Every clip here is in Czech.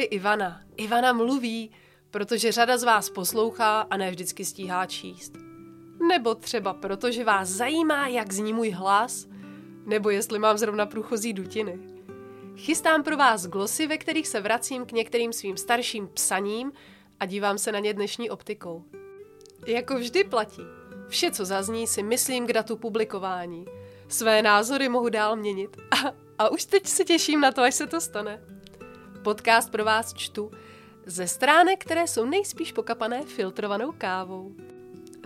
tady Ivana. Ivana mluví, protože řada z vás poslouchá a ne vždycky stíhá číst. Nebo třeba proto, že vás zajímá, jak zní můj hlas, nebo jestli mám zrovna průchozí dutiny. Chystám pro vás glosy, ve kterých se vracím k některým svým starším psaním a dívám se na ně dnešní optikou. Jako vždy platí. Vše, co zazní, si myslím k datu publikování. Své názory mohu dál měnit. A, a už teď se těším na to, až se to stane. Podcast pro vás čtu ze stránek, které jsou nejspíš pokapané filtrovanou kávou.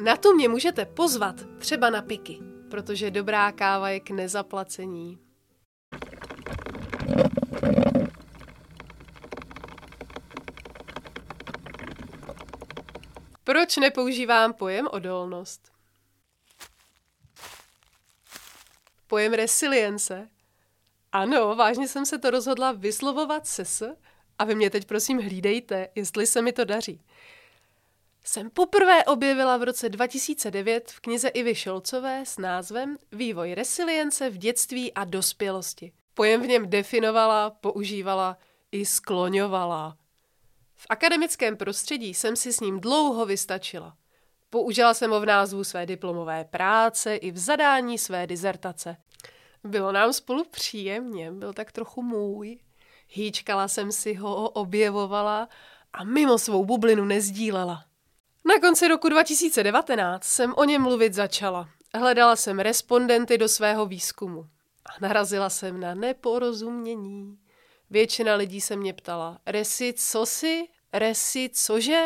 Na to mě můžete pozvat třeba na piky, protože dobrá káva je k nezaplacení. Proč nepoužívám pojem odolnost? Pojem resilience. Ano, vážně jsem se to rozhodla vyslovovat se s a vy mě teď prosím hlídejte, jestli se mi to daří. Jsem poprvé objevila v roce 2009 v knize Ivy Šolcové s názvem Vývoj resilience v dětství a dospělosti. Pojem v něm definovala, používala i skloňovala. V akademickém prostředí jsem si s ním dlouho vystačila. Použila jsem ho v názvu své diplomové práce i v zadání své dizertace. Bylo nám spolu příjemně, byl tak trochu můj. Hýčkala jsem si ho, objevovala a mimo svou bublinu nezdílela. Na konci roku 2019 jsem o něm mluvit začala. Hledala jsem respondenty do svého výzkumu. A narazila jsem na neporozumění. Většina lidí se mě ptala, Resi, co si? Resi, cože?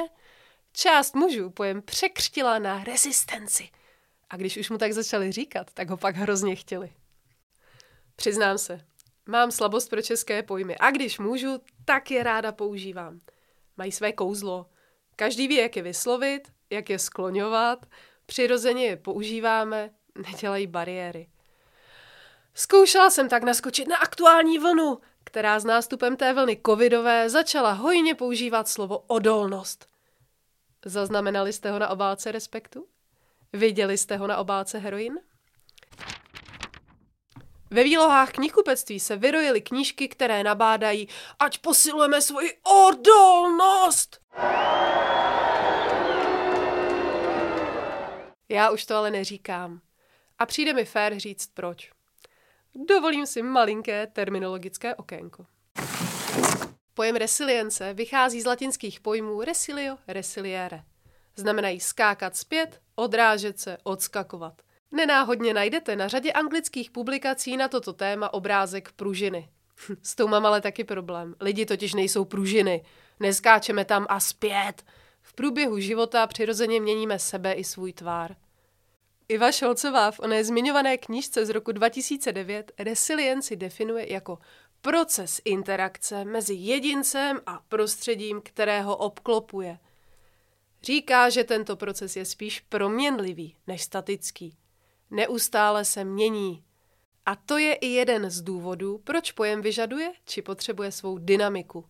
Část mužů pojem překřtila na rezistenci. A když už mu tak začali říkat, tak ho pak hrozně chtěli. Přiznám se, mám slabost pro české pojmy a když můžu, tak je ráda používám. Mají své kouzlo. Každý ví, jak je vyslovit, jak je skloňovat, přirozeně je používáme, nedělají bariéry. Zkoušela jsem tak naskočit na aktuální vlnu, která s nástupem té vlny covidové začala hojně používat slovo odolnost. Zaznamenali jste ho na obálce Respektu? Viděli jste ho na obálce Heroin? Ve výlohách knihkupectví se vyrojily knížky, které nabádají, ať posilujeme svoji odolnost! Já už to ale neříkám. A přijde mi fér říct proč. Dovolím si malinké terminologické okénko. Pojem resilience vychází z latinských pojmů resilio, resiliere. Znamenají skákat zpět, odrážet se, odskakovat. Nenáhodně najdete na řadě anglických publikací na toto téma obrázek pružiny. S tou mám ale taky problém. Lidi totiž nejsou pružiny. Neskáčeme tam a zpět. V průběhu života přirozeně měníme sebe i svůj tvár. Iva Šolcová v oné zmiňované knížce z roku 2009 resilienci definuje jako proces interakce mezi jedincem a prostředím, kterého obklopuje. Říká, že tento proces je spíš proměnlivý než statický. Neustále se mění. A to je i jeden z důvodů, proč pojem vyžaduje či potřebuje svou dynamiku.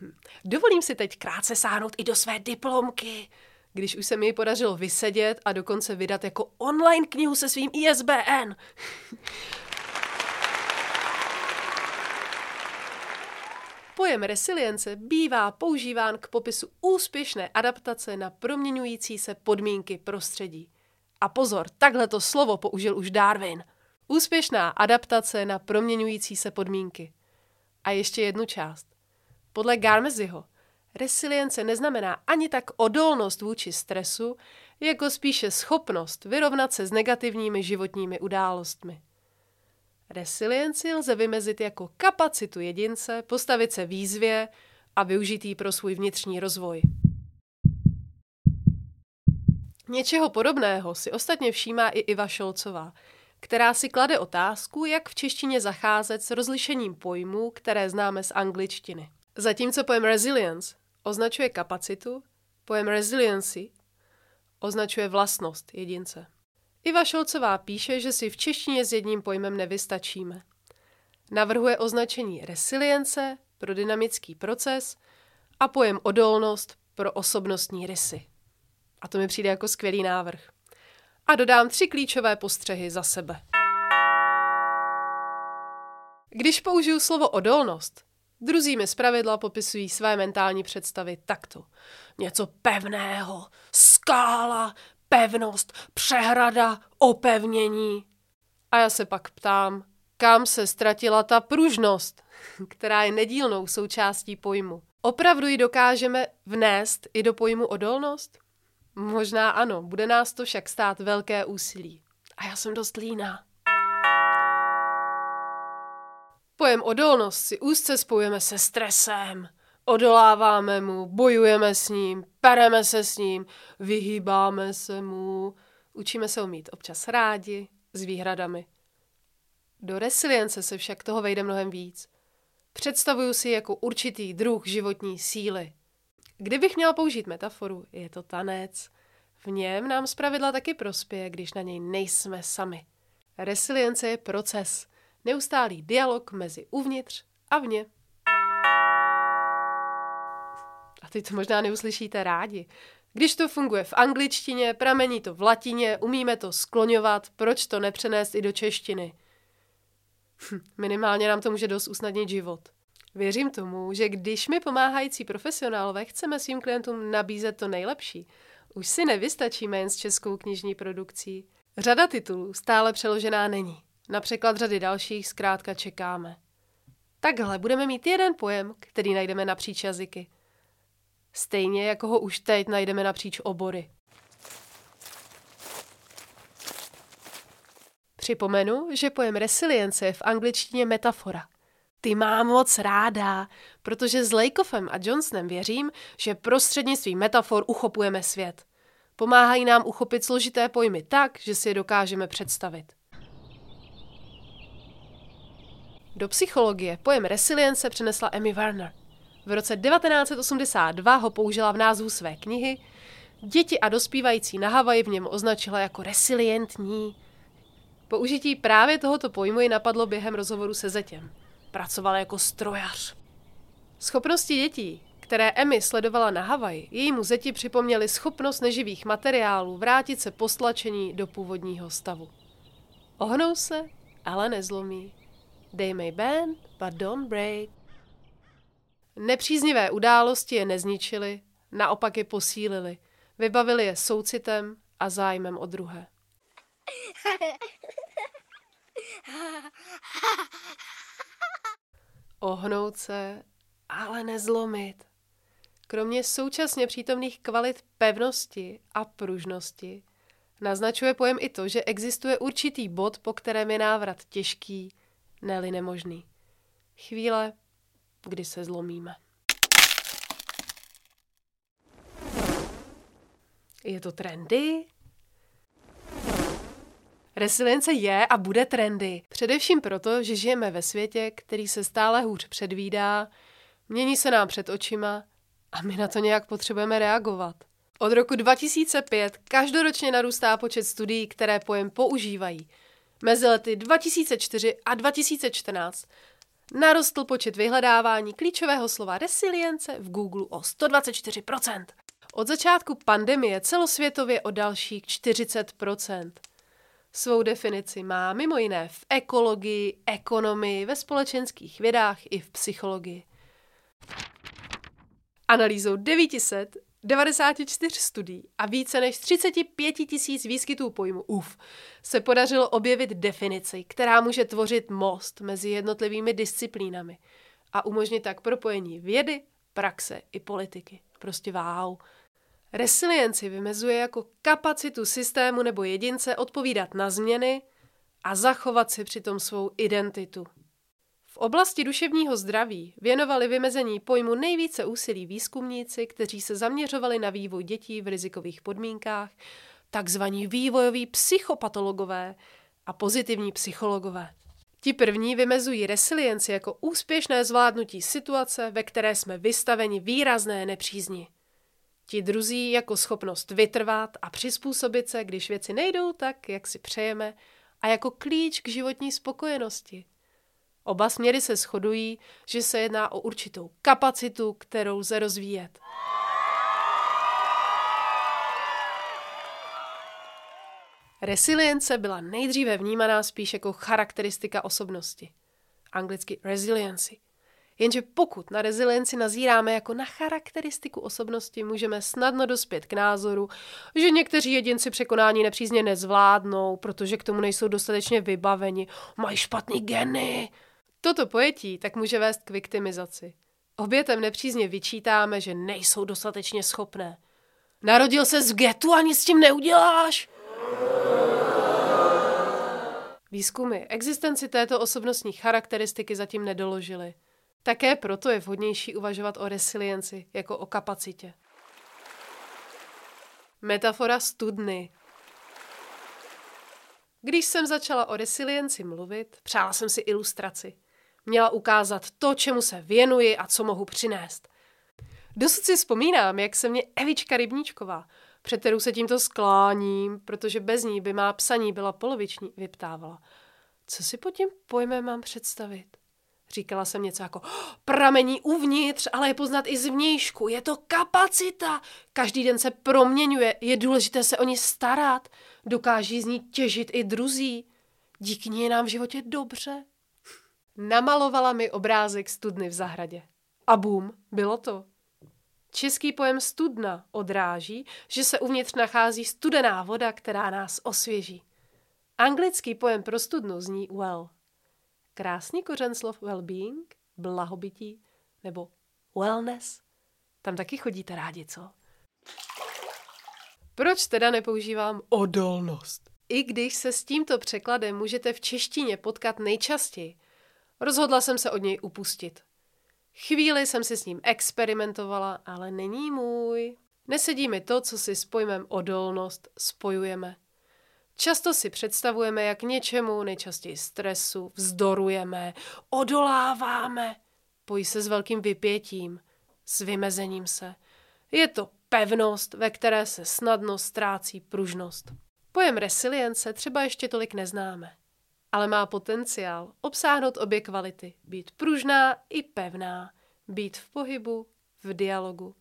Hm. Dovolím si teď krátce sáhnout i do své diplomky, když už se mi ji podařilo vysedět a dokonce vydat jako online knihu se svým ISBN. Pojem resilience bývá používán k popisu úspěšné adaptace na proměňující se podmínky prostředí. A pozor, takhle to slovo použil už Darwin. Úspěšná adaptace na proměňující se podmínky. A ještě jednu část. Podle Garmeziho resilience neznamená ani tak odolnost vůči stresu, jako spíše schopnost vyrovnat se s negativními životními událostmi. Resilienci lze vymezit jako kapacitu jedince postavit se výzvě a využít ji pro svůj vnitřní rozvoj. Něčeho podobného si ostatně všímá i Iva Šolcová, která si klade otázku, jak v češtině zacházet s rozlišením pojmů, které známe z angličtiny. Zatímco pojem resilience označuje kapacitu, pojem resiliency označuje vlastnost jedince. Iva Šolcová píše, že si v češtině s jedním pojmem nevystačíme. Navrhuje označení resilience pro dynamický proces a pojem odolnost pro osobnostní rysy. A to mi přijde jako skvělý návrh. A dodám tři klíčové postřehy za sebe. Když použiju slovo odolnost, Druzí mi zpravidla popisují své mentální představy takto. Něco pevného, skála, pevnost, přehrada, opevnění. A já se pak ptám, kam se ztratila ta pružnost, která je nedílnou součástí pojmu. Opravdu ji dokážeme vnést i do pojmu odolnost? Možná ano, bude nás to však stát velké úsilí. A já jsem dost líná. Pojem odolnost si úzce spojujeme se stresem. Odoláváme mu, bojujeme s ním, pereme se s ním, vyhýbáme se mu. Učíme se umít občas rádi, s výhradami. Do resilience se však toho vejde mnohem víc. Představuju si jako určitý druh životní síly. Kdybych měla použít metaforu, je to tanec. V něm nám zpravidla taky prospěje, když na něj nejsme sami. Resilience je proces, neustálý dialog mezi uvnitř a vně. A teď to možná neuslyšíte rádi. Když to funguje v angličtině, pramení to v latině, umíme to skloňovat, proč to nepřenést i do češtiny? Hm, minimálně nám to může dost usnadnit život. Věřím tomu, že když my pomáhající profesionálové chceme svým klientům nabízet to nejlepší, už si nevystačíme jen s českou knižní produkcí. Řada titulů stále přeložená není. Na překlad řady dalších zkrátka čekáme. Takhle budeme mít jeden pojem, který najdeme napříč jazyky. Stejně jako ho už teď najdeme napříč obory. Připomenu, že pojem resilience je v angličtině metafora. Ty mám moc ráda, protože s Lakeoffem a Johnsonem věřím, že prostřednictvím metafor uchopujeme svět. Pomáhají nám uchopit složité pojmy tak, že si je dokážeme představit. Do psychologie pojem resilience přinesla Emmy Werner. V roce 1982 ho použila v názvu své knihy. Děti a dospívající na Havaji v něm označila jako resilientní. Použití právě tohoto pojmu ji napadlo během rozhovoru se zetěm. Pracovala jako strojař. Schopnosti dětí, které Emmy sledovala na Havaji, jejímu zeti připomněly schopnost neživých materiálů vrátit se po stlačení do původního stavu. Ohnou se, ale nezlomí. They may bend, but don't break. Nepříznivé události je nezničily, naopak je posílily. Vybavili je soucitem a zájmem o druhé. Ohnout se, ale nezlomit. Kromě současně přítomných kvalit pevnosti a pružnosti, naznačuje pojem i to, že existuje určitý bod, po kterém je návrat těžký, ne nemožný. Chvíle, kdy se zlomíme. Je to trendy? Resilience je a bude trendy. Především proto, že žijeme ve světě, který se stále hůř předvídá, mění se nám před očima a my na to nějak potřebujeme reagovat. Od roku 2005 každoročně narůstá počet studií, které pojem používají. Mezi lety 2004 a 2014 narostl počet vyhledávání klíčového slova resilience v Google o 124%. Od začátku pandemie celosvětově o dalších 40%. Svou definici má mimo jiné v ekologii, ekonomii, ve společenských vědách i v psychologii. Analýzou 900 94 studií a více než 35 tisíc výskytů pojmu UF se podařilo objevit definici, která může tvořit most mezi jednotlivými disciplínami a umožnit tak propojení vědy, praxe i politiky. Prostě wow. Resilienci vymezuje jako kapacitu systému nebo jedince odpovídat na změny a zachovat si přitom svou identitu. V oblasti duševního zdraví věnovali vymezení pojmu nejvíce úsilí výzkumníci, kteří se zaměřovali na vývoj dětí v rizikových podmínkách, takzvaní vývojoví psychopatologové a pozitivní psychologové. Ti první vymezují resilienci jako úspěšné zvládnutí situace, ve které jsme vystaveni výrazné nepřízni. Ti druzí jako schopnost vytrvat a přizpůsobit se, když věci nejdou tak, jak si přejeme, a jako klíč k životní spokojenosti. Oba směry se shodují, že se jedná o určitou kapacitu, kterou lze rozvíjet. Resilience byla nejdříve vnímaná spíš jako charakteristika osobnosti. Anglicky resiliency. Jenže pokud na rezilienci nazíráme jako na charakteristiku osobnosti, můžeme snadno dospět k názoru, že někteří jedinci překonání nepřízně nezvládnou, protože k tomu nejsou dostatečně vybaveni, mají špatný geny. Toto pojetí tak může vést k viktimizaci. Obětem nepřízně vyčítáme, že nejsou dostatečně schopné. Narodil se z getu a nic s tím neuděláš. Výzkumy existenci této osobnostní charakteristiky zatím nedoložily. Také proto je vhodnější uvažovat o resilienci jako o kapacitě. Metafora studny. Když jsem začala o resilienci mluvit, přála jsem si ilustraci. Měla ukázat to, čemu se věnuji a co mohu přinést. Dosud si vzpomínám, jak se mě Evička Rybníčková, před kterou se tímto skláním, protože bez ní by má psaní byla poloviční, vyptávala. Co si pod tím pojmem mám představit? Říkala jsem něco jako pramení uvnitř, ale je poznat i zvnějšku. Je to kapacita. Každý den se proměňuje, je důležité se o ní starat. Dokáží z ní těžit i druzí. Díky ní je nám v životě dobře. Namalovala mi obrázek studny v zahradě. A bum, bylo to. Český pojem studna odráží, že se uvnitř nachází studená voda, která nás osvěží. Anglický pojem pro studnu zní well. Krásný kořen slov well-being, blahobytí nebo wellness. Tam taky chodíte rádi, co? Proč teda nepoužívám odolnost? I když se s tímto překladem můžete v češtině potkat nejčastěji, rozhodla jsem se od něj upustit. Chvíli jsem si s ním experimentovala, ale není můj. Nesedí mi to, co si s pojmem odolnost spojujeme. Často si představujeme, jak něčemu, nejčastěji stresu, vzdorujeme, odoláváme. Pojí se s velkým vypětím, s vymezením se. Je to pevnost, ve které se snadno ztrácí pružnost. Pojem resilience třeba ještě tolik neznáme, ale má potenciál obsáhnout obě kvality, být pružná i pevná, být v pohybu, v dialogu.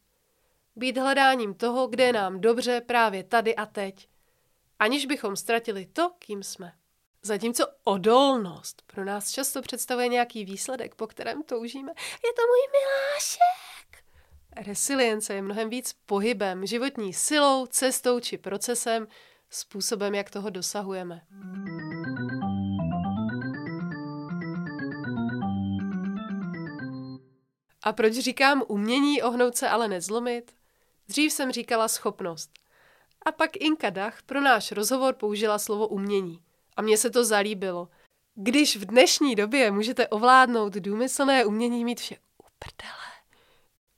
Být hledáním toho, kde je nám dobře právě tady a teď, aniž bychom ztratili to, kým jsme. Zatímco odolnost pro nás často představuje nějaký výsledek, po kterém toužíme. Je to můj milášek! Resilience je mnohem víc pohybem, životní silou, cestou či procesem, způsobem, jak toho dosahujeme. A proč říkám umění ohnout se, ale nezlomit? Dřív jsem říkala schopnost. A pak Inka Dach pro náš rozhovor použila slovo umění. A mně se to zalíbilo. Když v dnešní době můžete ovládnout důmyslné umění mít vše uprdele,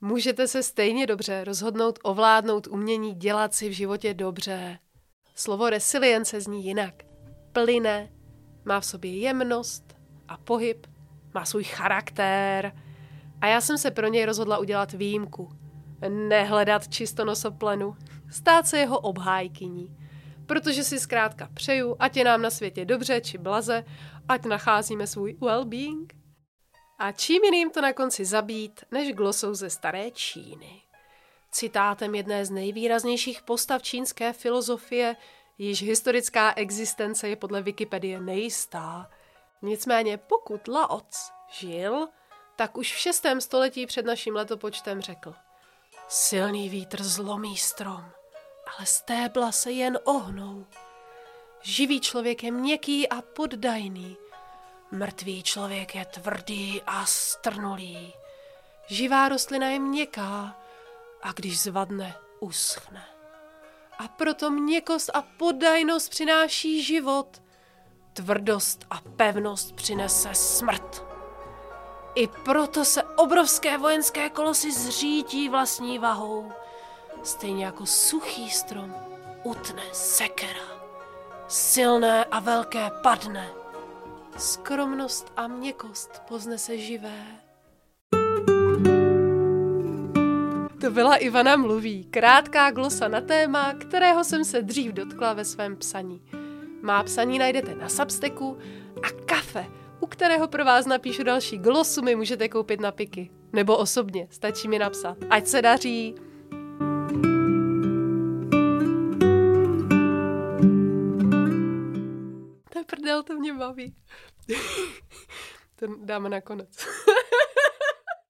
můžete se stejně dobře rozhodnout ovládnout umění dělat si v životě dobře. Slovo resilience zní jinak. Plyne, má v sobě jemnost a pohyb, má svůj charakter a já jsem se pro něj rozhodla udělat výjimku. Nehledat čistonosoplenu, stát se jeho obhájkyní. Protože si zkrátka přeju, ať je nám na světě dobře či blaze, ať nacházíme svůj well-being. A čím jiným to na konci zabít, než glosou ze staré Číny. Citátem jedné z nejvýraznějších postav čínské filozofie, již historická existence je podle Wikipedie nejistá. Nicméně pokud Laoc žil, tak už v 6. století před naším letopočtem řekl Silný vítr zlomí strom, ale stébla se jen ohnou. Živý člověk je měkký a poddajný, mrtvý člověk je tvrdý a strnulý. Živá rostlina je měkká a když zvadne, uschne. A proto měkost a poddajnost přináší život, tvrdost a pevnost přinese smrt. I proto se obrovské vojenské kolosy zřítí vlastní vahou. Stejně jako suchý strom utne sekera. Silné a velké padne. Skromnost a měkost poznese živé. To byla Ivana mluví, krátká glosa na téma, kterého jsem se dřív dotkla ve svém psaní. Má psaní najdete na Substacku a kafe – u kterého pro vás napíšu další glosu, mi můžete koupit na piky. Nebo osobně, stačí mi napsat. Ať se daří! To mě baví. to dáme nakonec.